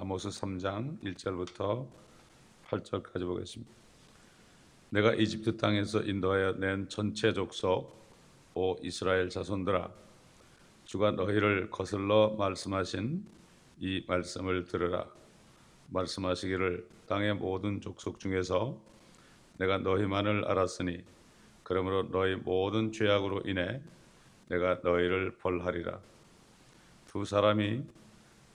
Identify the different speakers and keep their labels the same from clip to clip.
Speaker 1: 아모스 3장 1절부터 8절까지 보겠습니다. 내가 이집트 땅에서 인도하여 낸 전체 족속 오 이스라엘 자손들아 주가 너희를 거슬러 말씀하신 이 말씀을 들으라 말씀하시기를 땅의 모든 족속 중에서 내가 너희만을 알았으니 그러므로 너희 모든 죄악으로 인해 내가 너희를 벌하리라 두 사람이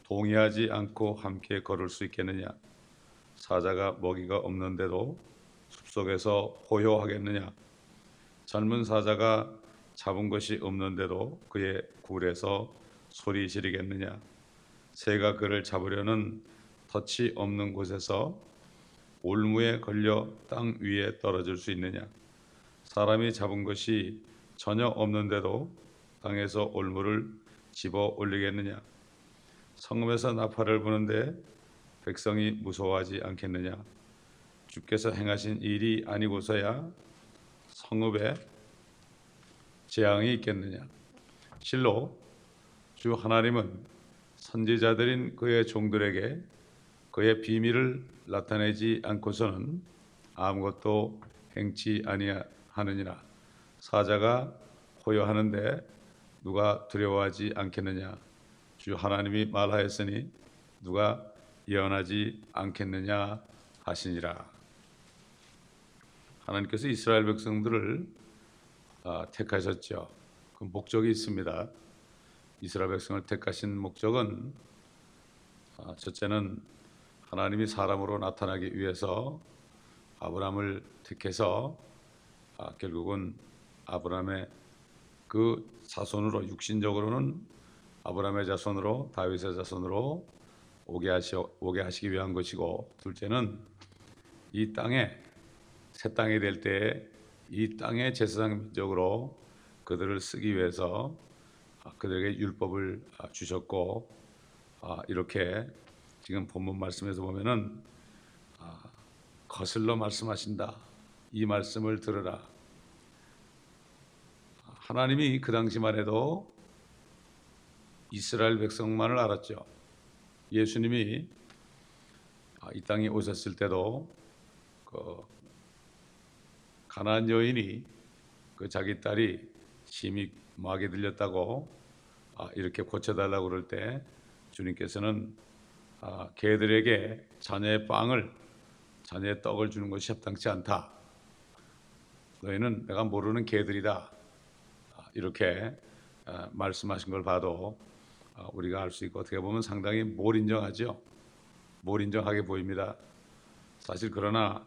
Speaker 1: 동의하지 않고 함께 걸을 수 있겠느냐? 사자가 먹이가 없는데도 숲속에서 호요하겠느냐? 젊은 사자가 잡은 것이 없는데도 그의 굴에서 소리 지르겠느냐? 새가 그를 잡으려는 덫이 없는 곳에서 올무에 걸려 땅 위에 떨어질 수 있느냐? 사람이 잡은 것이 전혀 없는데도 땅에서 올무를 집어 올리겠느냐 성읍에서 나팔을 부는데 백성이 무서워하지 않겠느냐? 주께서 행하신 일이 아니고서야 성읍에 재앙이 있겠느냐? 실로 주 하나님은 선지자들인 그의 종들에게 그의 비밀을 나타내지 않고서는 아무것도 행치 아니하느니라. 사자가 호요하는데 누가 두려워하지 않겠느냐 주 하나님이 말하였으니 누가 예언하지 않겠느냐 하시니라 하나님께서 이스라엘 백성들을 아, 택하셨죠. 그 목적이 있습니다. 이스라엘 백성을 택하신 목적은 아, 첫째는 하나님이 사람으로 나타나기 위해서 아브라함을 택해서 아, 결국은 아브라함의 그 자손으로 육신적으로는 아브라함의 자손으로 다윗의 자손으로 오게 하시 오게 하시기 위한 것이고 둘째는 이 땅에 새 땅이 될 때에 이 땅의 제사장 민족으로 그들을 쓰기 위해서 그들에게 율법을 주셨고 이렇게 지금 본문 말씀에서 보면은 거슬러 말씀하신다. 이 말씀을 들으라. 하나님이 그 당시만 해도 이스라엘 백성만을 알았죠. 예수님이 이 땅에 오셨을 때도 그 가나안 여인이 그 자기 딸이 심히 마게 들렸다고 이렇게 고쳐달라고 그럴 때 주님께서는 개들에게 자녀의 빵을 자녀의 떡을 주는 것이 합당치 않다. 너희는 내가 모르는 개들이다. 이렇게 말씀하신 걸 봐도 우리가 알 수 있고 어떻게 보면 상당히 뭘 인정하죠. 뭘 인정하게 보입니다. 사실 그러나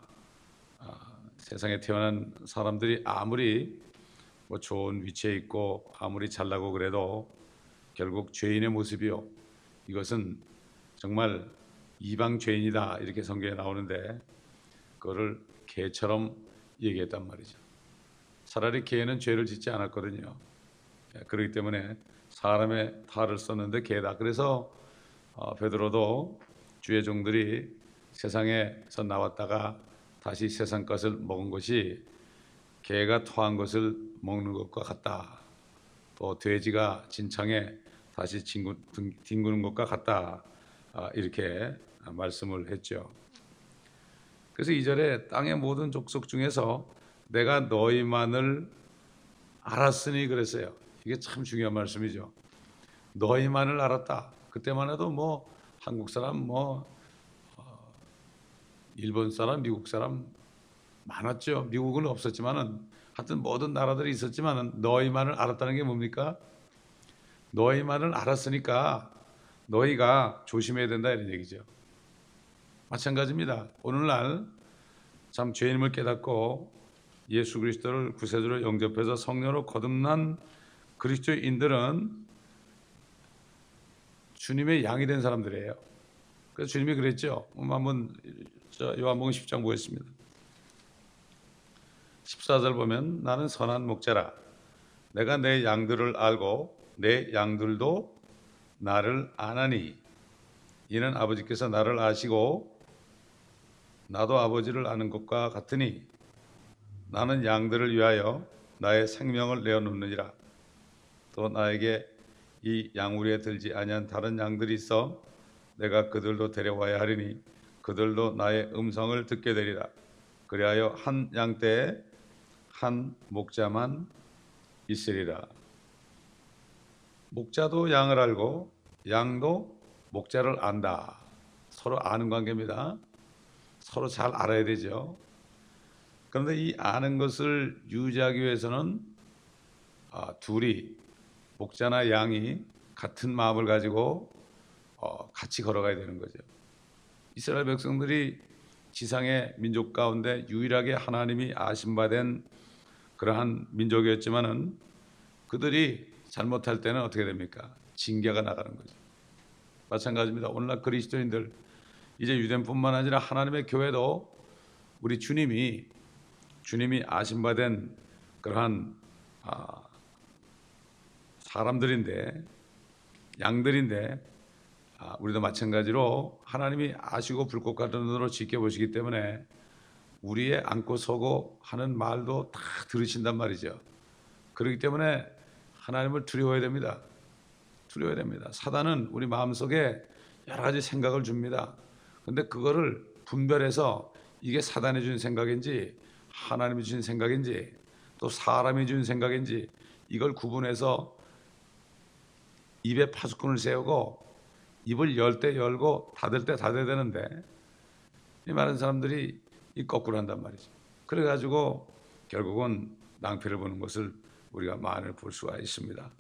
Speaker 1: 세상에 태어난 사람들이 아무리 뭐 좋은 위치에 있고 아무리 잘나고 그래도 결국 죄인의 모습이요. 이것은 정말 이방 죄인이다 이렇게 성경에 나오는데 그거를 개처럼 얘기했단 말이죠. 차라리 개는 죄를 짓지 않았거든요. 예, 그렇기 때문에 사람의 탈을 썼는데 개다. 그래서 어, 베드로도 주의 종들이 세상에서 나왔다가 다시 세상 것을 먹은 것이 개가 토한 것을 먹는 것과 같다. 또 돼지가 진창에 다시 뒹구는 것과 같다. 아, 이렇게 말씀을 했죠. 그래서 이절에 땅의 모든 족속 중에서 내가 너희만을 알았으니 그랬어요. 이게 참 중요한 말씀이죠. 너희만을 알았다. 그때만 해도 뭐 한국 사람, 뭐 어, 일본 사람, 미국 사람 많았죠. 미국은 없었지만은 하여튼 모든 나라들이 있었지만은 너희만을 알았다는 게 뭡니까? 너희만을 알았으니까 너희가 조심해야 된다 이런 얘기죠. 마찬가지입니다. 오늘날 참 죄인임을 깨닫고 예수 그리스도를 구세주로 영접해서 성령으로 거듭난 그리스도인들은 주님의 양이 된 사람들이에요. 그래서 주님이 그랬죠. 한번 요한복음 10장 보겠습니다. 14절 보면 나는 선한 목자라 내가 내 양들을 알고 내 양들도 나를 아나니 이는 아버지께서 나를 아시고 나도 아버지를 아는 것과 같으니 나는 양들을 위하여 나의 생명을 내어놓느니라 또 나에게 이 양우리에 들지 아니한 다른 양들이 있어 내가 그들도 데려와야 하리니 그들도 나의 음성을 듣게 되리라. 그리하여 한 양떼에 한 목자만 있으리라. 목자도 양을 알고 양도 목자를 안다. 서로 아는 관계입니다. 서로 잘 알아야 되죠. 그런데 이 아는 것을 유지하기 위해서는 아, 둘이 목자나 양이 같은 마음을 가지고 어, 같이 걸어가야 되는 거죠. 이스라엘 백성들이 지상의 민족 가운데 유일하게 하나님이 아신바된 그러한 민족이었지만은 그들이 잘못할 때는 어떻게 됩니까? 징계가 나가는 거죠. 마찬가지입니다. 오늘날 그리스도인들 이제 유대인뿐만 아니라 하나님의 교회도 우리 주님이 주님이 아신바된 그러한 아, 사람들인데 양들인데 아, 우리도 마찬가지로 하나님이 아시고 불꽃 같은 눈으로 지켜보시기 때문에 우리의 안고 서고 하는 말도 다 들으신단 말이죠. 그렇기 때문에 하나님을 두려워해야 됩니다. 두려워해야 됩니다. 사단은 우리 마음속에 여러 가지 생각을 줍니다. 근데 그거를 분별해서 이게 사단이 준 생각인지 하나님이 주신 생각인지 또 사람이 준 생각인지 이걸 구분해서 입에 파수꾼을 세우고 입을 열 때 열고 닫을 때 닫아야 되는데 이 많은 사람들이 이 거꾸로 한단 말이죠. 그래가지고 결국은 낭패를 보는 것을 우리가 많이 볼 수가 있습니다.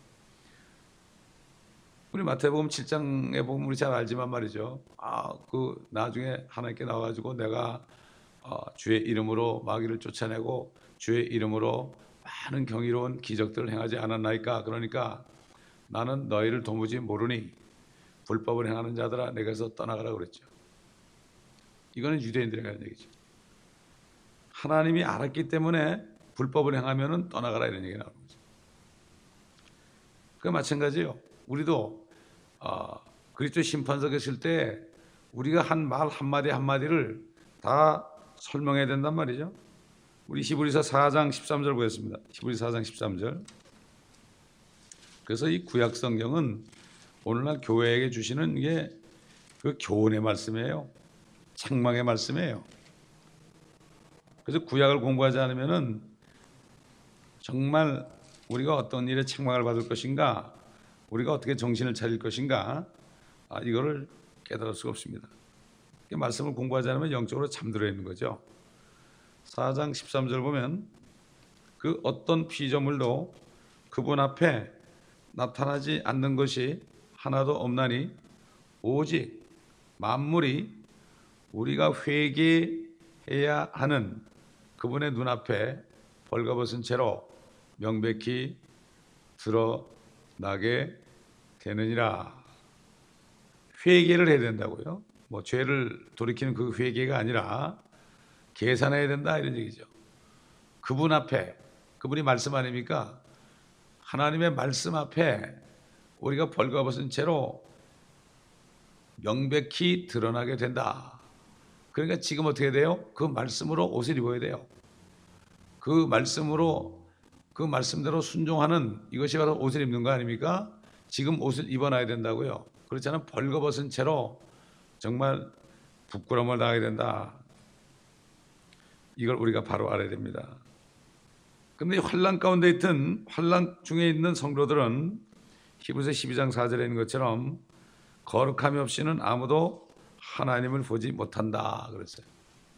Speaker 1: 우리 마태복음 7장에 보면 우리 잘 알지만 말이죠. 아, 그 나중에 하나님께 나와가지고 내가 어, 주의 이름으로 마귀를 쫓아내고 주의 이름으로 많은 경이로운 기적들을 행하지 않았나이까. 그러니까 나는 너희를 도무지 모르니 불법을 행하는 자들아 내게서 떠나가라 그랬죠. 이거는 유대인들이 하는 얘기죠. 하나님이 알았기 때문에 불법을 행하면은 떠나가라 이런 얘기가 나오는 거죠. 그 마찬가지요. 우리도 어, 그리스도 심판석에 있을 때 우리가 한 말 한마디 한마디를 다 설명해야 된단 말이죠. 우리 히브리서 4장 13절 보겠습니다. 히브리서 4장 13절. 그래서 이 구약 성경은 오늘날 교회에게 주시는 게 그 교훈의 말씀이에요. 책망의 말씀이에요. 그래서 구약을 공부하지 않으면은 정말 우리가 어떤 일에 책망을 받을 것인가, 우리가 어떻게 정신을 차릴 것인가, 아, 이거를 깨달을 수가 없습니다. 말씀을 공부하지 않으면 영적으로 잠들어 있는 거죠. 4장 13절 보면 그 어떤 피조물도 그분 앞에 나타나지 않는 것이 하나도 없나니 오직 만물이 우리가 회개해야 하는 그분의 눈앞에 벌거벗은 채로 명백히 드러나게 되느니라. 회개를 해야 된다고요. 뭐 죄를 돌이키는 그 회개가 아니라 계산해야 된다 이런 얘기죠. 그분 앞에 그분이 말씀 아닙니까? 하나님의 말씀 앞에 우리가 벌거벗은 채로 명백히 드러나게 된다. 그러니까 지금 어떻게 돼요? 그 말씀으로 옷을 입어야 돼요. 그 말씀으로 그 말씀대로 순종하는 이것이 바로 옷을 입는 거 아닙니까? 지금 옷을 입어놔야 된다고요. 그렇지 않으면 벌거벗은 채로 정말 부끄러움을 당하게 된다. 이걸 우리가 바로 알아야 됩니다. 근데 환란 가운데 있던 환란 중에 있는 성도들은 히브리서 12장 4절에 있는 것처럼 거룩함이 없이는 아무도 하나님을 보지 못한다 그랬어요.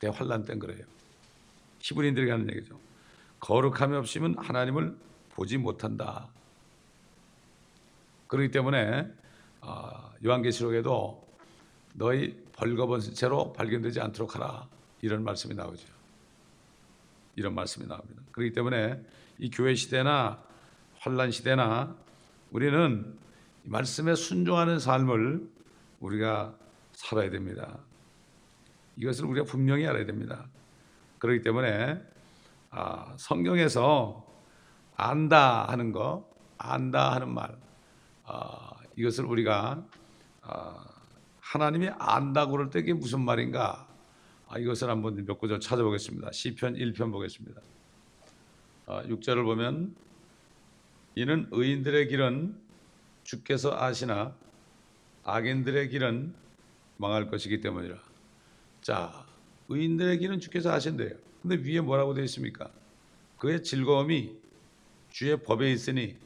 Speaker 1: 대환란 땐 그래요. 히브리인들이 하는 얘기죠. 거룩함이 없이면 하나님을 보지 못한다. 그렇기 때문에 아, 요한계시록에도 너희 벌거벗은 채로 발견되지 않도록 하라 이런 말씀이 나오죠. 이런 말씀이 나옵니다. 그렇기 때문에 이 교회 시대나 환란 시대나 우리는 말씀에 순종하는 삶을 우리가 살아야 됩니다. 이것을 우리가 분명히 알아야 됩니다. 그렇기 때문에 아, 성경에서 안다 하는 거, 안다 하는 말, 아, 이것을 우리가 아, 하나님이 안다고 그럴 때 이게 무슨 말인가? 아, 이것을 한번 몇 구절 찾아보겠습니다. 시편 1편 보겠습니다. 아, 6절을 보면 이는 의인들의 길은 주께서 아시나 악인들의 길은 망할 것이기 때문이라. 자, 의인들의 길은 주께서 하신대요. 근데 위에 뭐라고 되어 있습니까? 그의 즐거움이 주의 법에 있으니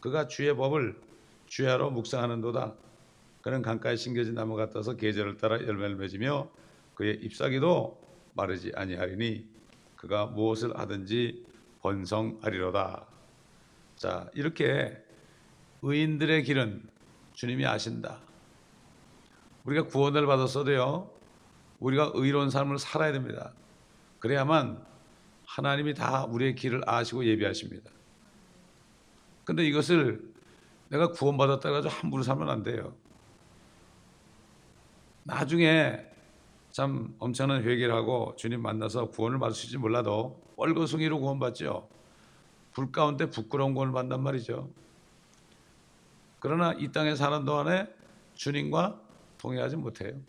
Speaker 1: 그가 주의 법을 주야로 묵상하는도다. 그는 강가에 심겨진 나무 같아서 계절을 따라 열매를 맺으며 그의 잎사귀도 마르지 아니하리니 그가 무엇을 하든지 번성하리로다. 자, 이렇게 의인들의 길은 주님이 아신다. 우리가 구원을 받았어도요, 우리가 의로운 삶을 살아야 됩니다. 그래야만 하나님이 다 우리의 길을 아시고 예비하십니다. 근데 이것을 내가 구원받았다고 해서 함부로 살면 안 돼요. 나중에 참 엄청난 회개를 하고 주님 만나서 구원을 있을지 몰라도 뻘거숭이로 구원받죠. 불 가운데 부끄러운 구원을 받단 말이죠. 그러나 이 땅에 사는 동안에 주님과 동행하지 못해요.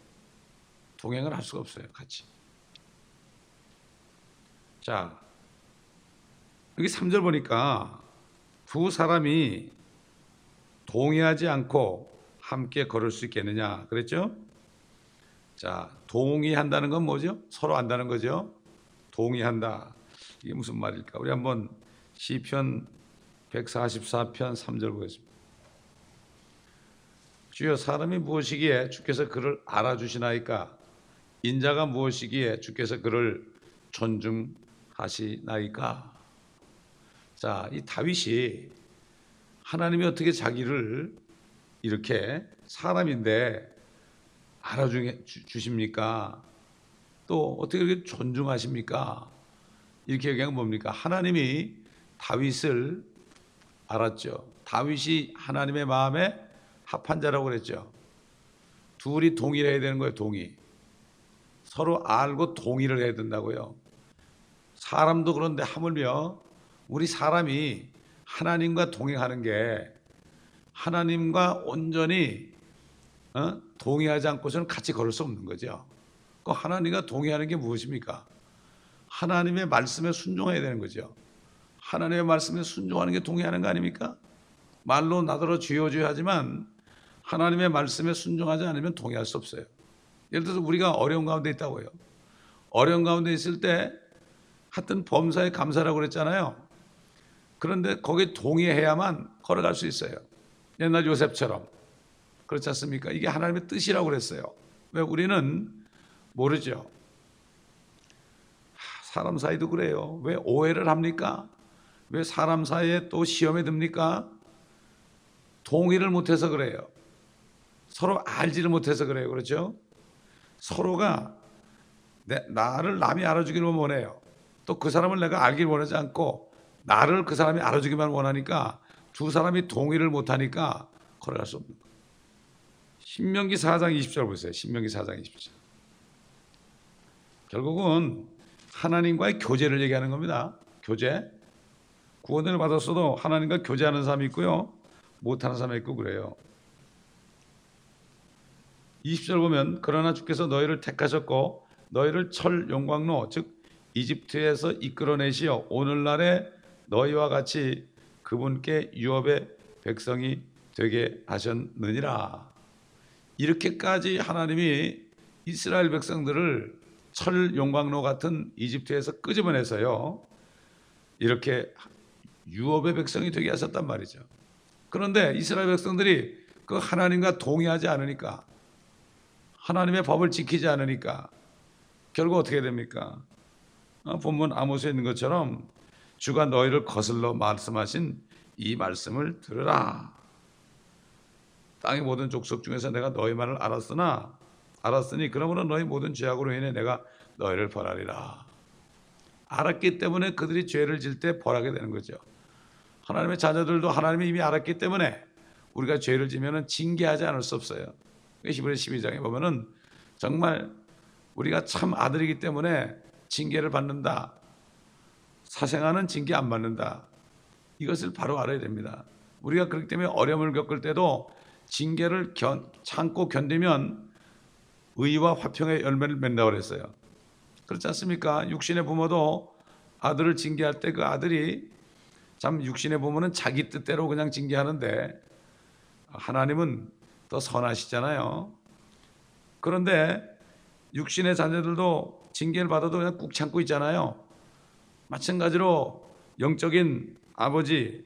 Speaker 1: 동행을 할 수가 없어요. 같이. 자, 여기 3절 보니까 두 사람이 동의하지 않고 함께 걸을 수 있겠느냐 그랬죠? 자, 동의한다는 건 뭐죠? 서로 안다는 거죠. 동의한다. 이게 무슨 말일까? 우리 한번 시편 144편 3절 보겠습니다. 주여 사람이 무엇이기에 주께서 그를 알아주시나이까? 인자가 무엇이기에 주께서 그를 존중하시나이까? 자, 이 다윗이 하나님이 어떻게 자기를 이렇게 사람인데 알아주십니까? 또 어떻게 그렇게 존중하십니까? 이렇게 얘기하면 뭡니까? 하나님이 다윗을 알았죠. 다윗이 하나님의 마음에 합한 자라고 그랬죠. 둘이 동의를 해야 되는 거예요, 동의. 서로 알고 동의를 해야 된다고요. 사람도 그런데 하물며 우리 사람이 하나님과 동행하는 게 하나님과 온전히 어? 동의하지 않고서는 같이 걸을 수 없는 거죠. 그 하나님과 동의하는 게 무엇입니까? 하나님의 말씀에 순종해야 되는 거죠. 하나님의 말씀에 순종하는 게 동의하는 거 아닙니까? 말로 나더러 주여 주여 하지만 하나님의 말씀에 순종하지 않으면 동의할 수 없어요. 예를 들어서 우리가 어려운 가운데 있다고요. 어려운 가운데 있을 때 하여튼 범사에 감사라고 그랬잖아요. 그런데 거기에 동의해야만 걸어갈 수 있어요. 옛날 요셉처럼. 그렇지 않습니까? 이게 하나님의 뜻이라고 그랬어요. 왜 우리는 모르죠. 사람 사이도 그래요. 왜 오해를 합니까? 왜 사람 사이에 또 시험에 듭니까? 동의를 못해서 그래요. 서로 알지를 못해서 그래요. 그렇죠? 서로가 내, 나를 남이 알아주기를 원해요. 또 그 사람을 내가 알길 원하지 않고 나를 그 사람이 알아주기만 원하니까 두 사람이 동의를 못하니까 걸어갈 수 없는 거예요. 신명기 4장 20절 보세요. 신명기 4장 20절. 결국은 하나님과의 교제를 얘기하는 겁니다. 교제. 구원을 받았어도 하나님과 교제하는 사람이 있고요. 못하는 사람이 있고 그래요. 20절 보면 그러나 주께서 너희를 택하셨고 너희를 철 용광로 즉 이집트에서 이끌어내시어 오늘날에 너희와 같이 그분께 유업의 백성이 되게 하셨느니라. 이렇게까지 하나님이 이스라엘 백성들을 철 용광로 같은 이집트에서 끄집어내서요. 이렇게 유업의 백성이 되게 하셨단 말이죠. 그런데 이스라엘 백성들이 그 하나님과 동의하지 않으니까 하나님의 법을 지키지 않으니까 결국 어떻게 됩니까? 어, 본문 아모스에 있는 것처럼 주가 너희를 거슬러 말씀하신 이 말씀을 들으라. 땅의 모든 족속 중에서 내가 너희 말을 알았으나 알았으니 그러므로 너희 모든 죄악으로 인해 내가 너희를 벌하리라. 알았기 때문에 그들이 죄를 질 때 벌하게 되는 거죠. 하나님의 자녀들도 하나님이 이미 알았기 때문에 우리가 죄를 지면은 징계하지 않을 수 없어요. 히브리 12장에 보면은 정말 우리가 참 아들이기 때문에 징계를 받는다. 사생아는 징계 안 받는다. 이것을 바로 알아야 됩니다. 우리가 그렇기 때문에 어려움을 겪을 때도 징계를 견, 참고 견디면 의와 화평의 열매를 맺는다고 그랬어요. 그렇지 않습니까? 육신의 부모도 아들을 징계할 때 그 아들이 참 육신의 부모는 자기 뜻대로 그냥 징계하는데 하나님은 더 선하시잖아요. 그런데 육신의 자녀들도 징계를 받아도 그냥 꾹 참고 있잖아요. 마찬가지로 영적인 아버지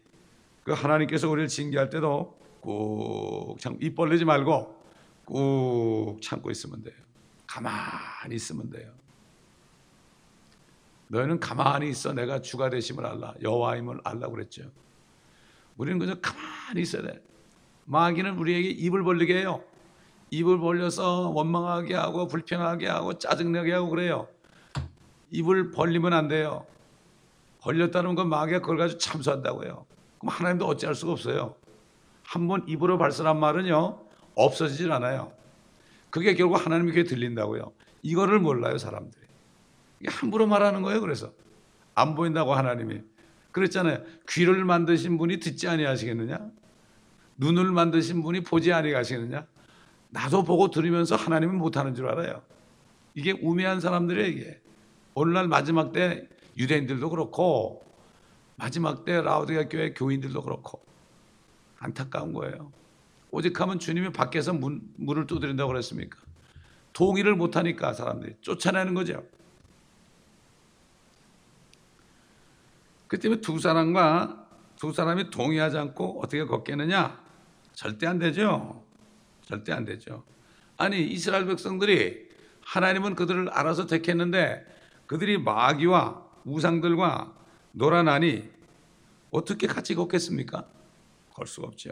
Speaker 1: 그 하나님께서 우리를 징계할 때도 꾹 참고 입 벌리지 말고 꾹 참고 있으면 돼요. 가만히 있으면 돼요. 너희는 가만히 있어 내가 주가 되심을 알라 여호와임을 알라 그랬죠. 우리는 그저 가만히 있어야 돼. 마귀는 우리에게 입을 벌리게 해요. 입을 벌려서 원망하게 하고 불평하게 하고 짜증나게 하고 그래요. 입을 벌리면 안 돼요. 벌렸다는 건 마귀가 그걸 가지고 참수한다고요. 그럼 하나님도 어찌할 수가 없어요. 한 번 입으로 발설한 말은요 없어지질 않아요. 그게 결국 하나님 귀에 들린다고요. 이거를 몰라요 사람들이. 이게 함부로 말하는 거예요. 그래서 안 보인다고 하나님이 그랬잖아요. 귀를 만드신 분이 듣지 아니하시겠느냐? 눈을 만드신 분이 보지 아니하시겠느냐? 나도 보고 들으면서 하나님은 못하는 줄 알아요. 이게 우매한 사람들이에요. 이게 오늘날 마지막 때 유대인들도 그렇고 마지막 때 라우디가 교회 교인들도 그렇고 안타까운 거예요. 오직하면 주님이 밖에서 문, 문을 두드린다고 그랬습니까? 동의를 못하니까 사람들이 쫓아내는 거죠. 그 때문에 두 사람과 두 사람이 동의하지 않고 어떻게 걷겠느냐? 절대 안 되죠. 절대 안 되죠. 아니 이스라엘 백성들이 하나님은 그들을 알아서 택했는데 그들이 마귀와 우상들과 놀아나니 어떻게 같이 걷겠습니까? 걸 수가 없죠.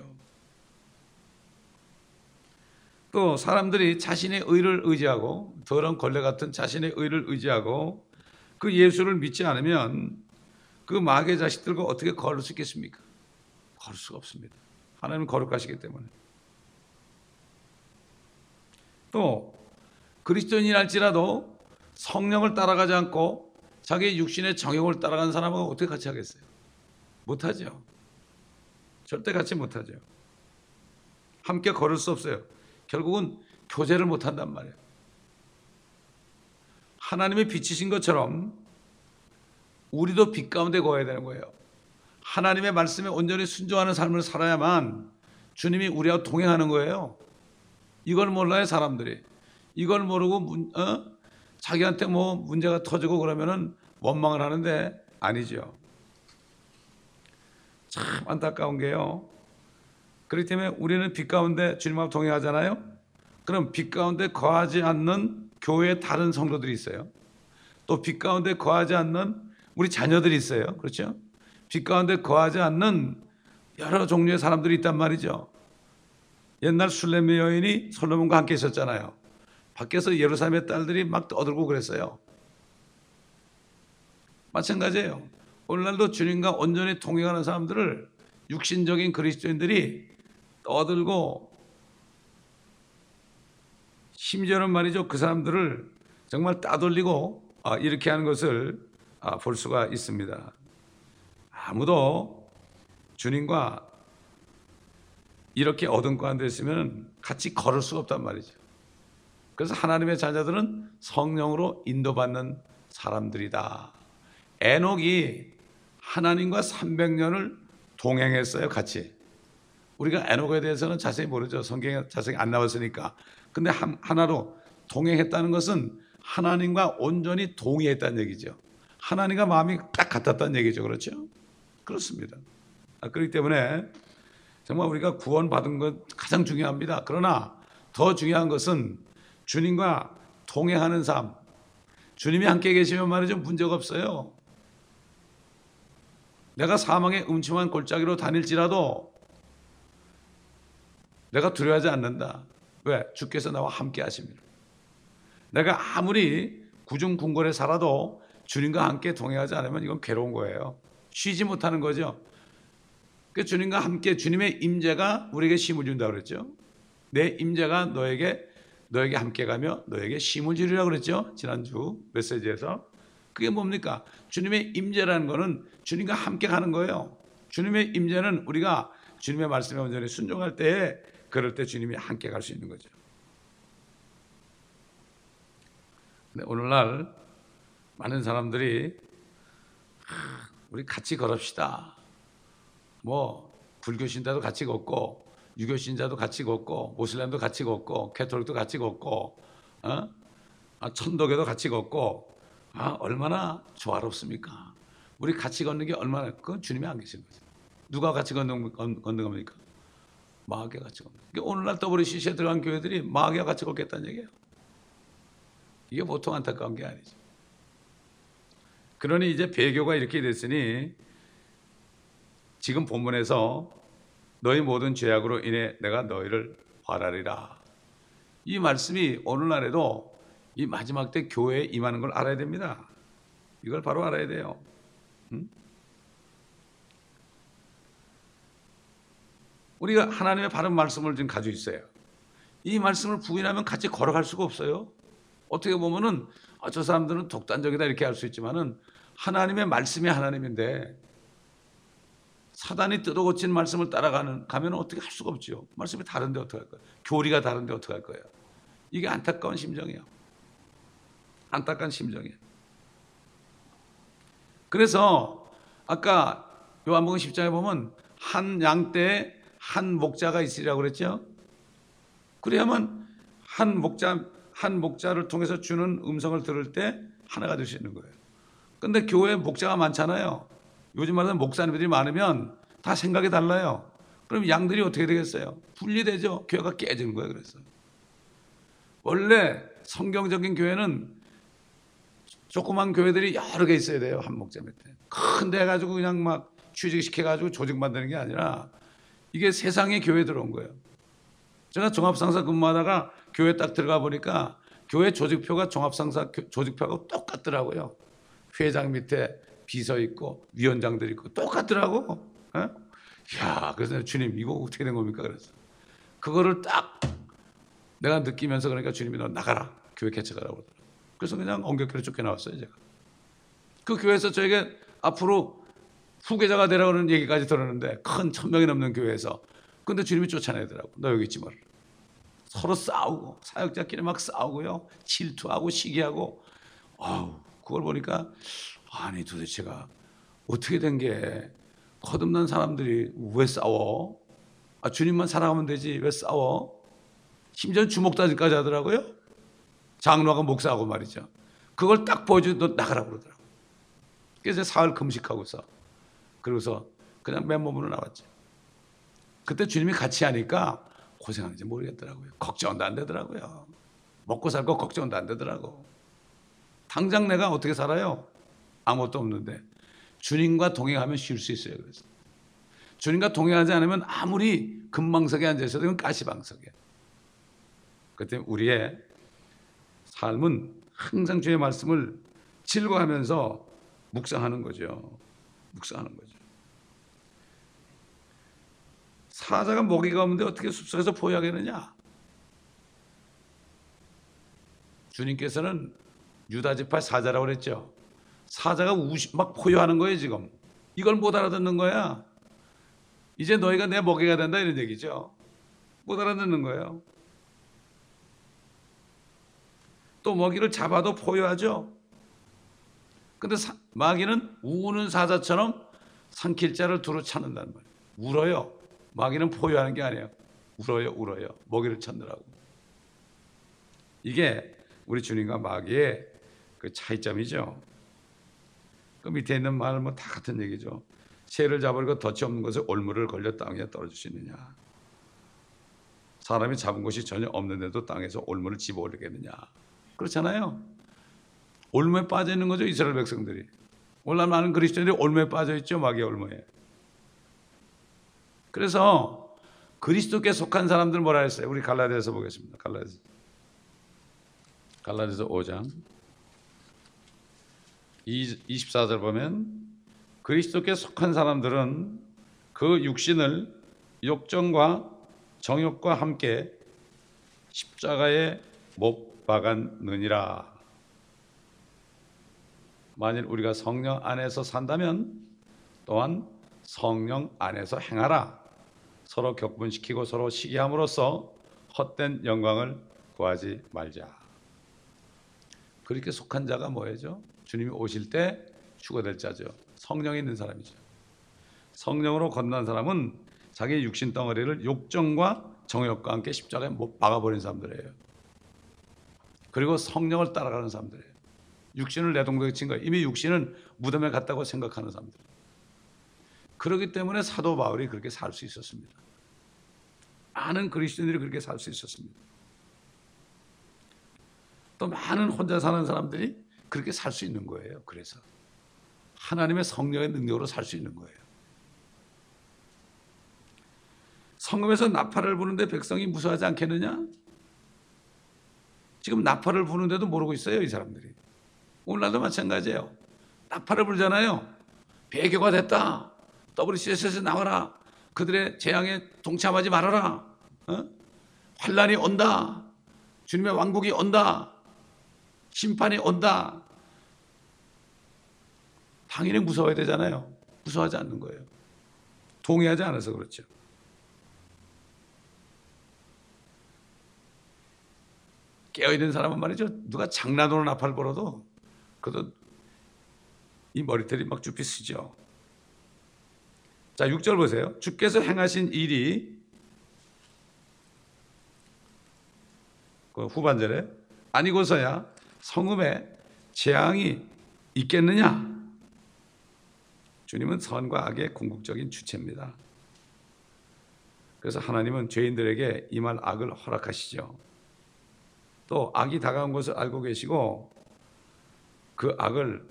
Speaker 1: 또 사람들이 자신의 의를 의지하고 더러운 걸레 같은 자신의 의를 의지하고 그 예수를 믿지 않으면 그 마귀의 자식들과 어떻게 걸을 수 있겠습니까? 걸을 수가 없습니다. 하나님은 거룩하시기 때문에. 또 그리스도인이랄지라도 성령을 따라가지 않고 자기 육신의 정욕을 따라가는 사람하고 어떻게 같이 하겠어요? 못하죠. 절대 같이 못하죠. 함께 걸을 수 없어요. 결국은 교제를 못한단 말이에요. 하나님의 빛이신 것처럼 우리도 빛 가운데 거해야 되는 거예요. 하나님의 말씀에 온전히 순종하는 삶을 살아야만 주님이 우리와 동행하는 거예요. 이걸 몰라요 사람들이. 이걸 모르고 문, 어? 자기한테 뭐 문제가 터지고 그러면은 원망을 하는데 아니죠. 참 안타까운 게요. 그렇기 때문에 우리는 빛 가운데 주님하고 동행하잖아요. 그럼 빛 가운데 거하지 않는 교회 다른 성도들이 있어요. 또 빛 가운데 거하지 않는 우리 자녀들이 있어요. 그렇죠? 빛 가운데 거하지 않는 여러 종류의 사람들이 있단 말이죠. 옛날 술레미 여인이 솔로몬과 함께 있었잖아요. 밖에서 예루살렘의 딸들이 막 떠들고 그랬어요. 마찬가지예요. 오늘날도 주님과 온전히 동행하는 사람들을 육신적인 그리스도인들이 떠들고 심지어는 말이죠. 그 사람들을 정말 따돌리고 아, 이렇게 하는 것을 아, 볼 수가 있습니다. 아무도 주님과 이렇게 어둠 가운데 있으면 같이 걸을 수가 없단 말이죠. 그래서 하나님의 자녀들은 성령으로 인도받는 사람들이다. 에녹이 하나님과 300년을 동행했어요, 같이. 우리가 에녹에 대해서는 자세히 모르죠. 성경에 자세히 안 나왔으니까. 근데 하나로 동행했다는 것은 하나님과 온전히 동의했다는 얘기죠. 하나님과 마음이 딱 같았다는 얘기죠. 그렇죠? 그렇습니다. 아, 그렇기 때문에 정말 우리가 구원받은 것 가장 중요합니다. 그러나 더 중요한 것은 주님과 동행하는 삶. 주님이 함께 계시면 말이죠. 문제가 없어요. 내가 사망의 음침한 골짜기로 다닐지라도 내가 두려워하지 않는다. 왜? 주께서 나와 함께 하십니다. 내가 아무리 구중궁궐에 살아도 주님과 함께 동행하지 않으면 이건 괴로운 거예요. 쉬지 못하는 거죠. 그 주님과 함께 주님의 임재가 우리에게 힘을 준다 그랬죠. 내 임재가 너에게 너에게 함께 가며 너에게 힘을 주리라 그랬죠. 지난주 메시지에서 그게 뭡니까? 주님의 임재라는 거는 주님과 함께 가는 거예요. 주님의 임재는 우리가 주님의 말씀에 온전히 순종할 때 그럴 때 주님이 함께 갈 수 있는 거죠. 근데 오늘날 많은 사람들이 우리 같이 걸읍시다. 뭐 불교 신자도 같이 걷고 유교 신자도 같이 걷고 모슬렘도 같이 걷고 캐톨릭도 같이 걷고 어? 아, 천독에도 같이 걷고 아, 얼마나 조화롭습니까? 우리 같이 걷는 게 얼마나 그건 주님이 안 계신 거죠. 누가 같이 걷는, 걷- 걷는 겁니까? 마귀가 같이 걷는. 그러니까 오늘날 WCC에 들어간 교회들이 마귀와 같이 걷겠다는 얘기예요. 이게 보통 안타까운 게 아니죠. 그러니 이제 배교가 이렇게 됐으니 지금 본문에서 너희 모든 죄악으로 인해 내가 너희를 화라리라. 이 말씀이 오늘날에도 이 마지막 때 교회에 임하는 걸 알아야 됩니다. 이걸 바로 알아야 돼요. 응? 우리가 하나님의 바른 말씀을 지금 가지고 있어요. 이 말씀을 부인하면 같이 걸어갈 수가 없어요. 어떻게 보면은 아, 저 사람들은 독단적이다 이렇게 할 수 있지만은 하나님의 말씀이 하나님인데 사단이 뜯어고친 말씀을 따라가는 가면 어떻게 할 수가 없지요. 말씀이 다른데 어떻게 할 거예요? 교리가 다른데 어떻게 할 거예요? 이게 안타까운 심정이에요. 안타까운 심정이에요. 그래서 아까 요한복음 10장에 보면 한 양떼에 한 목자가 있으리라고 그랬죠. 그래야만 한 목자 한 목자를 통해서 주는 음성을 들을 때 하나가 될 수 있는 거예요. 근데 교회에 목자가 많잖아요. 요즘 말하는 목사님들이 많으면 다 생각이 달라요. 그럼 양들이 어떻게 되겠어요? 분리되죠. 교회가 깨지는 거예요. 그래서 원래 성경적인 교회는 조그만 교회들이 여러 개 있어야 돼요. 한 목자 밑에. 큰 데 가지고 그냥 막 취직시켜 가지고 조직 만드는 게 아니라 이게 세상의 교회 들어온 거예요. 제가 종합상사 근무하다가 교회 딱 들어가 보니까 교회 조직표가 종합상사 교- 조직표하고 똑같더라고요. 회장 밑에 비서 있고 위원장들 있고 똑같더라고. 어? 야, 그래서 주님 이거 어떻게 된 겁니까? 그래서 그거를 딱 내가 느끼면서 그러니까 주님이 너 나가라 교회 개척하라고 그래서 그냥 엉격교로 쫓겨나왔어요 제가. 그 교회에서 저에게 앞으로 후계자가 되라는 얘기까지 들었는데 큰 천 명이 넘는 교회에서 근데 주님이 쫓아내더라고. 너 여기 있지 말라. 서로 싸우고 사역자끼리 막 싸우고요. 질투하고 시기하고 아우 그걸 보니까 아니 도대체가 어떻게 된 게 거듭난 사람들이 왜 싸워? 아 주님만 사랑하면 되지 왜 싸워? 심지어 주먹다지까지 하더라고요. 장로하고 목사하고 말이죠. 그걸 딱 보여주고 너 나가라고 그러더라고. 그래서 사흘 금식하고서 그러고서 그냥 맨몸으로 나왔죠. 그때 주님이 같이 하니까 고생하는지 모르겠더라고요. 걱정도 안 되더라고요. 먹고 살고 걱정도 안 되더라고. 당장 내가 어떻게 살아요? 아무것도 없는데 주님과 동행하면 쉴 수 있어요. 그래서 주님과 동행하지 않으면 아무리 금방석에 앉아 있어도 이건 가시방석이에요. 그때 우리의 삶은 항상 주의 말씀을 즐거워하면서 묵상하는 거죠. 묵상하는 거죠. 사자가 먹이가 없는데 어떻게 숲속에서 포효하겠느냐? 주님께서는 유다 지파 사자라고 그랬죠. 사자가 우시, 막 포효하는 거예요 지금. 이걸 못 알아듣는 거야. 이제 너희가 내 먹이가 된다 이런 얘기죠. 못 알아듣는 거예요. 또 먹이를 잡아도 포효하죠. 근데 사- 마귀는 우는 사자처럼 삼킬 자를 두루 찾는다는 말이에요. 울어요. 마귀는 포효하는 게 아니에요. 울어요, 울어요. 먹이를 찾느라고. 이게 우리 주님과 마귀의 그 차이점이죠. 그 밑에 있는 말은 뭐 다 같은 얘기죠. 새를 잡으려고 덫이 없는 것을 올무를 걸려 땅에 있느냐. 사람이 잡은 것이 전혀 없는데도 땅에서 올무를 집어 올리겠느냐. 그렇잖아요. 올무에 빠져 있는 거죠 이스라엘 백성들이. 오늘날 많은 그리스도인들이 올무에 빠져 있죠 마귀의 올무에. 그래서 그리스도께 속한 사람들 뭐라 했어요? 우리 갈라디아서 보겠습니다. 갈라디아서. 갈라디아서 5장 24절 보면 그리스도께 속한 사람들은 그 육신을 욕정과 정욕과 함께 십자가에 못 박았느니라. 만일 우리가 성령 안에서 산다면 또한 성령 안에서 행하라. 서로 격분시키고 서로 시기함으로써 헛된 영광을 구하지 말자. 그렇게 속한 자가 뭐예요? 주님이 오실 때 추가될 자죠. 성령이 있는 사람이죠. 성령으로 건넌 사람은 자기 육신 덩어리를 욕정과 정욕과 함께 십자가에 못 박아버린 사람들이에요. 그리고 성령을 따라가는 사람들이에요. 육신을 내동댕이 친 거예요. 이미 육신은 무덤에 갔다고 생각하는 사람들. 그렇기 때문에 사도 바울이 그렇게 살 수 있었습니다. 많은 그리스도인들이 그렇게 살 수 있었습니다. 또 많은 혼자 사는 사람들이 그렇게 살 수 있는 거예요. 그래서 하나님의 성령의 능력으로 살 수 있는 거예요. 성금에서 나팔을 부는데 백성이 무서워하지 않겠느냐? 지금 나팔을 부는데도 모르고 있어요, 이 사람들이. 오늘날도 마찬가지예요. 나팔을 불잖아요. 배교가 됐다. WCS에서 나와라. 그들의 재앙에 동참하지 말아라. 어? 환란이 온다. 주님의 왕국이 온다. 심판이 온다. 당연히 무서워야 되잖아요. 무서워하지 않는 거예요. 동의하지 않아서 그렇죠. 깨어있는 사람은 말이죠. 누가 장난으로 나팔 불어도 그도 이 머리털이 막 쭈피 쓰죠. 자, 6절 보세요. 주께서 행하신 일이 그 후반절에 아니고서야 성읍에 재앙이 있겠느냐? 주님은 선과 악의 궁극적인 주체입니다. 그래서 하나님은 죄인들에게 임할 악을 허락하시죠. 또 악이 다가온 것을 알고 계시고 그 악을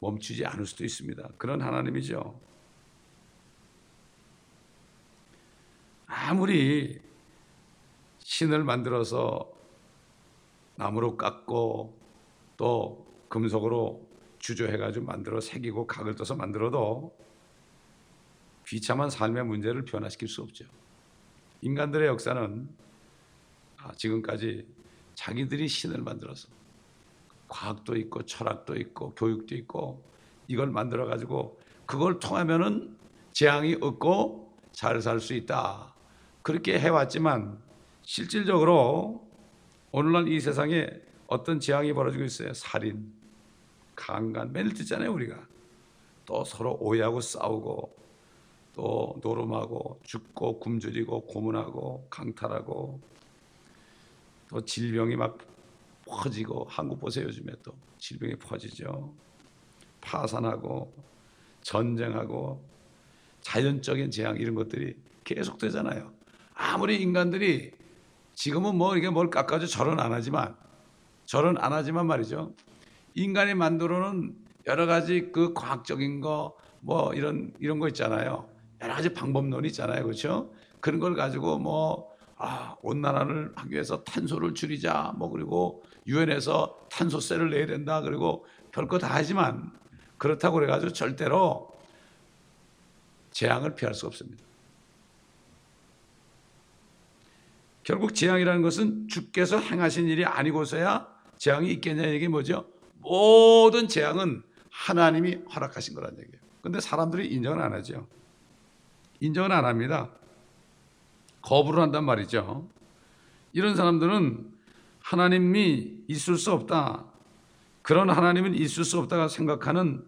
Speaker 1: 멈추지 않을 수도 있습니다. 그런 하나님이죠. 아무리 신을 만들어서 나무로 깎고 또 금속으로 주조해가지고 만들어 새기고 각을 떠서 만들어도 비참한 삶의 문제를 변화시킬 수 없죠. 인간들의 역사는 아, 지금까지 자기들이 신을 만들어서 과학도 있고 철학도 있고 교육도 있고 이걸 만들어 가지고 그걸 통하면은 재앙이 없고 잘 살 수 있다. 그렇게 해왔지만 실질적으로 오늘날 이 세상에 어떤 재앙이 벌어지고 있어요. 살인, 강간, 매일 듣잖아요 우리가. 또 서로 오해하고 싸우고 또 노름하고 죽고 굶주리고 고문하고 강탈하고 또 질병이 막 퍼지고 한국 보세요 요즘에 또 질병이 퍼지죠. 파산하고 전쟁하고 자연적인 재앙 이런 것들이 계속 되잖아요. 아무리 인간들이 지금은 뭐 이게 뭘 깎아줘 절은 안 하지만 절은 안 하지만 말이죠. 인간이 만들어놓은 여러 가지 그 과학적인 거 뭐 이런 이런 거 있잖아요. 여러 가지 방법론이 있잖아요. 그렇죠? 그런 걸 가지고 뭐 아, 온난화를 하기 위해서 탄소를 줄이자. 뭐 그리고 유엔에서 탄소세를 내야 된다. 그리고 별거 다 하지만 그렇다고 그래 가지고 절대로 재앙을 피할 수 없습니다. 결국 재앙이라는 것은 주께서 행하신 일이 아니고서야 재앙이 있겠냐 이게 뭐죠? 모든 재앙은 하나님이 허락하신 거란 얘기예요. 근데 사람들이 인정을 안 하죠. 인정을 안 합니다. 거부를 한단 말이죠. 이런 사람들은 하나님이 있을 수 없다. 그런 하나님은 있을 수 없다가 생각하는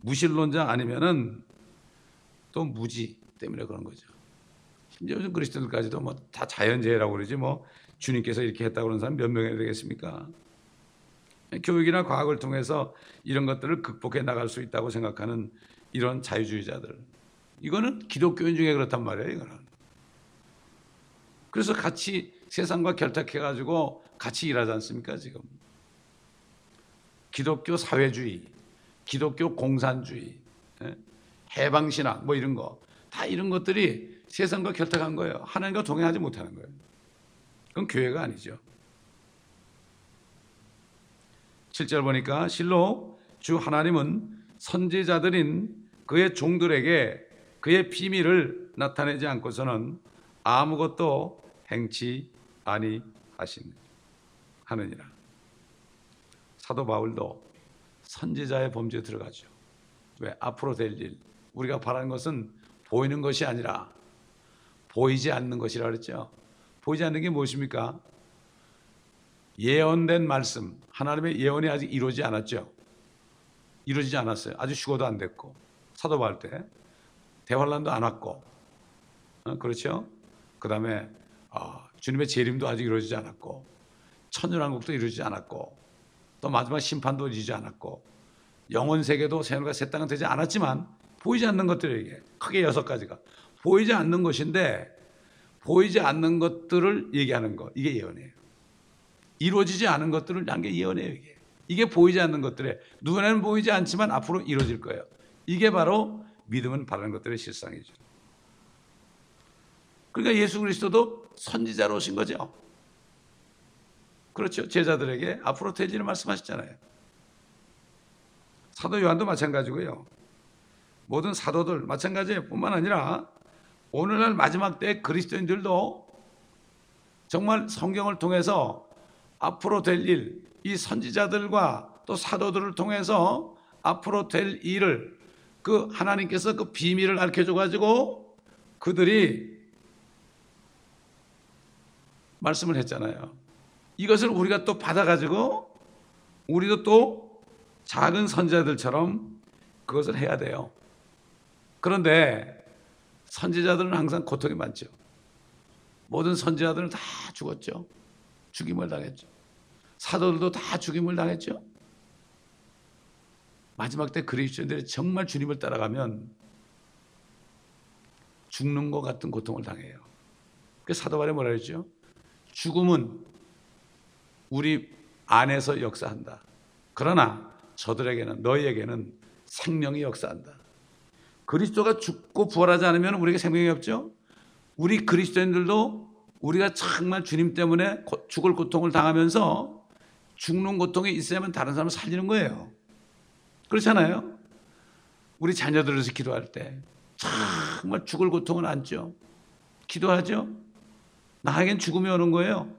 Speaker 1: 무신론자 아니면은 또 무지 때문에 그런 거죠. 심지어 요즘 그리스도들까지도 뭐 다 자연재해라고 그러지 뭐 주님께서 이렇게 했다고 그러는 사람 몇 명이 되겠습니까? 교육이나 과학을 통해서 이런 것들을 극복해 나갈 수 있다고 생각하는 이런 자유주의자들. 이거는 기독교인 중에 그렇단 말이에요, 이거는. 그래서 같이 세상과 결탁해가지고 같이 일하지 않습니까, 지금? 기독교 사회주의, 기독교 공산주의, 예? 해방신학, 뭐 이런 거. 다 이런 것들이 세상과 결탁한 거예요. 하나님과 동행하지 못하는 거예요. 그건 교회가 아니죠. 7절 보니까 실로 주 하나님은 선지자들인 그의 종들에게 그의 비밀을 나타내지 않고서는 아무것도 행치 아니하신 하느니라. 사도 바울도 선지자의 범죄에 들어가죠. 왜 앞으로 될 일, 우리가 바라는 것은 보이는 것이 아니라 보이지 않는 것이라 그랬죠. 보이지 않는 게 무엇입니까? 예언된 말씀, 하나님의 예언이 아직 이루어지지 않았죠. 이루어지지 않았어요. 아직 휴거도 안 됐고 사도 바울 때 대환란도 안 왔고 어, 그렇죠. 그 다음에 어, 주님의 재림도 아직 이루어지지 않았고 천년왕국도 이루어지지 않았고 또 마지막 심판도 이루어지지 않았고 영원 세계도 새하늘과 새 땅은 되지 않았지만 보이지 않는 것들에게 크게 여섯 가지가 보이지 않는 것인데 보이지 않는 것들을 얘기하는 것 이게 예언이에요. 이루어지지 않은 것들을 한게 예언이에요 이게. 이게 보이지 않는 것들에 눈에는 보이지 않지만 앞으로 이루어질 거예요. 이게 바로 믿음은 바라는 것들의 실상이죠. 그러니까 예수 그리스도도 선지자로 오신 거죠. 그렇죠. 제자들에게 앞으로 될 일을 말씀하셨잖아요. 사도 요한도 마찬가지고요. 모든 사도들 마찬가지예요. 뿐만 아니라 오늘날 마지막 때 그리스도인들도 정말 성경을 통해서 앞으로 될 일, 이 선지자들과 또 사도들을 통해서 앞으로 될 일을 그 하나님께서 그 비밀을 알려줘 가지고 그들이 말씀을 했잖아요. 이것을 우리가 또 받아가지고 우리도 또 작은 선지자들처럼 그것을 해야 돼요. 그런데 선지자들은 항상 고통이 많죠. 모든 선지자들은 다 죽었죠. 죽임을 당했죠. 사도들도 다 죽임을 당했죠. 마지막 때 그리스도인들이 정말 주님을 따라가면 죽는 것 같은 고통을 당해요. 그 사도 발에 뭐라 그랬죠? 죽음은 우리 안에서 역사한다. 그러나 저들에게는 너희에게는 생명이 역사한다. 그리스도가 죽고 부활하지 않으면 우리에게 생명이 없죠. 우리 그리스도인들도 우리가 정말 주님 때문에 죽을 고통을 당하면서 죽는 고통이 있어야만 다른 사람을 살리는 거예요. 그렇잖아요. 우리 자녀들을 위해서 기도할 때 정말 죽을 고통을 안죠. 기도하죠. 나에겐 죽음이 오는 거예요.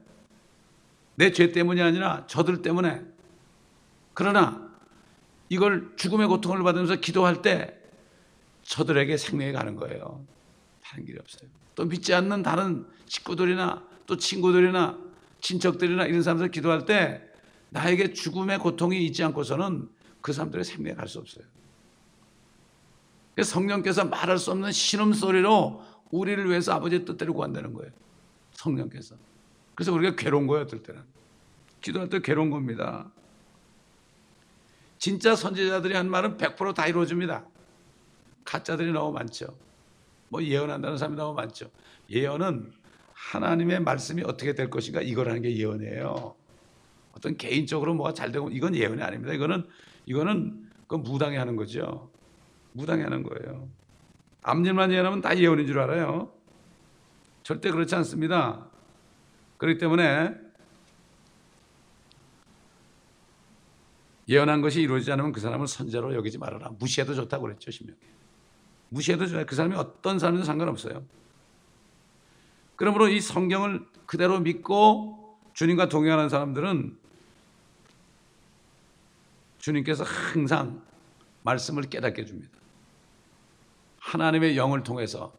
Speaker 1: 내 죄 때문이 아니라 저들 때문에. 그러나 이걸 죽음의 고통을 받으면서 기도할 때 저들에게 생명이 가는 거예요. 다른 길이 없어요. 또 믿지 않는 다른 식구들이나 또 친구들이나 친척들이나 이런 사람들 기도할 때 나에게 죽음의 고통이 있지 않고서는 그 사람들의 생명에 갈 수 없어요. 성령께서 말할 수 없는 신음소리로 우리를 위해서 아버지의 뜻대로 구한다는 거예요. 성령께서. 그래서 우리가 괴로운 거예요, 어떨 때는. 기도할 때 괴로운 겁니다. 진짜 선지자들이 한 말은 100%다 이루어집니다. 가짜들이 너무 많죠. 뭐 예언한다는 사람이 너무 많죠. 예언은 하나님의 말씀이 어떻게 될 것인가 이걸 하는 게 예언이에요. 어떤 개인적으로 뭐가 잘 되고 이건 예언이 아닙니다. 이거는 이거는 그 무당이 하는 거죠. 무당이 하는 거예요. 앞일만 예언하면 다 예언인 줄 알아요. 절대 그렇지 않습니다. 그렇기 때문에 예언한 것이 이루어지지 않으면 그 사람을 선자로 여기지 말아라. 무시해도 좋다고 그랬죠, 신명기. 무시해도 좋아요. 그 사람이 어떤 사람이든 상관없어요. 그러므로 이 성경을 그대로 믿고 주님과 동행하는 사람들은 주님께서 항상 말씀을 깨닫게 해줍니다. 하나님의 영을 통해서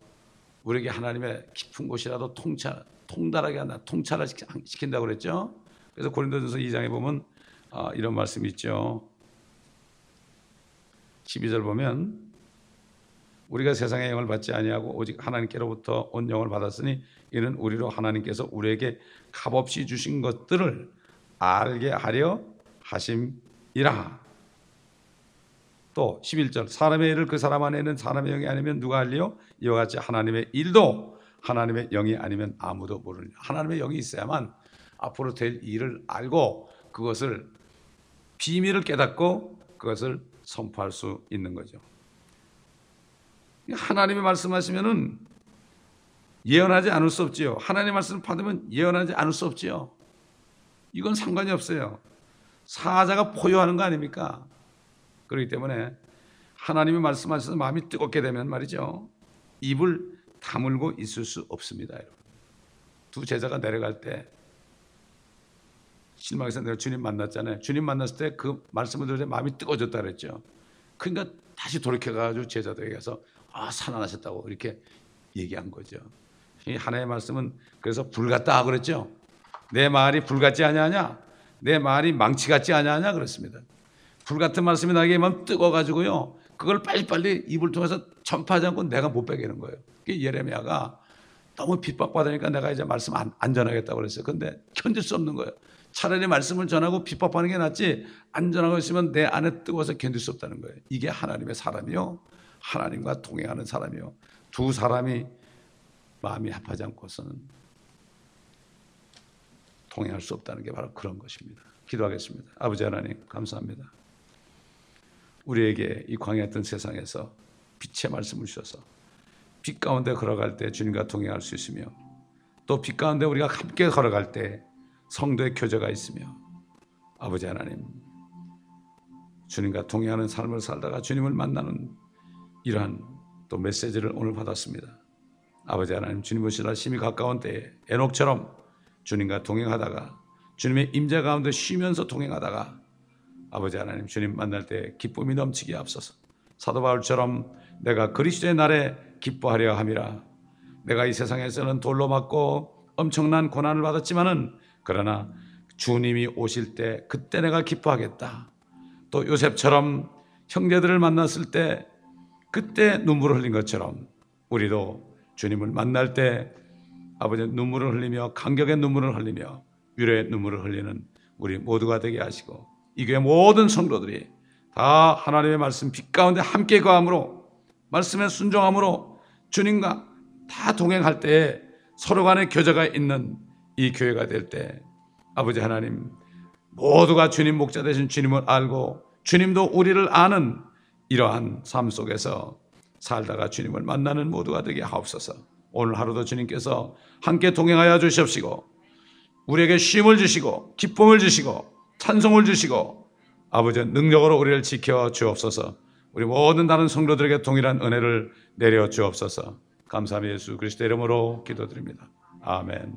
Speaker 1: 우리에게 하나님의 깊은 곳이라도 통찰, 통달하게 한다. 통찰을 시킨다고 그랬죠. 그래서 고린도전서 2장에 보면 아, 이런 말씀이 있죠. 12절 보면 우리가 세상의 영을 받지 아니하고 오직 하나님께로부터 온 영을 받았으니 이는 우리로 하나님께서 우리에게 값없이 주신 것들을 알게 하려 하심이라. 또 11절 사람의 일을 그 사람 안에 는 사람의 영이 아니면 누가 할리요? 이와 같이 하나님의 일도 하나님의 영이 아니면 아무도 모르니 하나님의 영이 있어야만 앞으로 될 일을 알고 그것을 비밀을 깨닫고 그것을 선포할 수 있는 거죠. 하나님의 말씀하시면은 예언하지 않을 수 없지요. 하나님의 말씀을 받으면 예언하지 않을 수 없지요. 이건 상관이 없어요. 사자가 포효하는 거 아닙니까? 그렇기 때문에 하나님이 말씀하셔서 마음이 뜨겁게 되면 말이죠. 입을 다물고 있을 수 없습니다. 여러분. 두 제자가 내려갈 때 실망해서 내가 주님 만났잖아요. 주님 만났을 때 그 말씀을 들을 때 마음이 뜨거워졌다 그랬죠. 그러니까 다시 돌이켜가지고 제자들에게 가서 아, 살아나셨다고 이렇게 얘기한 거죠. 이 하나님의 말씀은 그래서 불 같다 그랬죠. 내 말이 불 같지 아니하냐? 내 말이 망치 같지 아니하냐? 그렇습니다. 불 같은 말씀이 나에게 만 뜨거가지고요. 그걸 빨리빨리 입을 통해서 전파하지 않고 내가 못 빼기는 거예요. 예레미야가 너무 핍박받으니까 내가 이제 말씀 안, 안 전하겠다고 그랬어요. 근데 견딜 수 없는 거예요. 차라리 말씀을 전하고 비법하는 게 낫지 안 전하고 있으면 내 안에 뜨거워서 견딜 수 없다는 거예요. 이게 하나님의 사람이요. 하나님과 동행하는 사람이요. 두 사람이 마음이 합하지 않고서는 동행할 수 없다는 게 바로 그런 것입니다. 기도하겠습니다. 아버지 하나님 감사합니다. 우리에게 이 광야했던 세상에서 빛의 말씀을 주셔서 빛 가운데 걸어갈 때 주님과 동행할 수 있으며 또 빛 가운데 우리가 함께 걸어갈 때 성도의 교제가 있으며 아버지 하나님 주님과 동행하는 삶을 살다가 주님을 만나는 이러한 또 메시지를 오늘 받았습니다. 아버지 하나님 주님 오시라 심히 가까운 때에 에녹처럼 주님과 동행하다가 주님의 임재 가운데 쉬면서 동행하다가 아버지 하나님 주님 만날 때 기쁨이 넘치게 앞서서 사도 바울처럼 내가 그리스도의 날에 기뻐하려 함이라 내가 이 세상에서는 돌로 맞고 엄청난 고난을 받았지만은 그러나 주님이 오실 때 그때 내가 기뻐하겠다. 또 요셉처럼 형제들을 만났을 때 그때 눈물을 흘린 것처럼 우리도 주님을 만날 때 아버지 눈물을 흘리며 감격의 눈물을 흘리며 위로의 눈물을 흘리는 우리 모두가 되게 하시고 이 교회 모든 성도들이 다 하나님의 말씀 빛 가운데 함께 거함으로 말씀에 순종함으로 주님과 다 동행할 때에 서로 간의 교제가 있는 이 교회가 될 때 아버지 하나님 모두가 주님 목자 되신 주님을 알고 주님도 우리를 아는 이러한 삶 속에서 살다가 주님을 만나는 모두가 되게 하옵소서. 오늘 하루도 주님께서 함께 동행하여 주시옵시고 우리에게 쉼을 주시고 기쁨을 주시고 찬송을 주시고 아버지 능력으로 우리를 지켜 주옵소서. 우리 모든 다른 성도들에게 동일한 은혜를 내려 주옵소서. 감사합니다. 예수 그리스도 이름으로 기도드립니다. 아멘.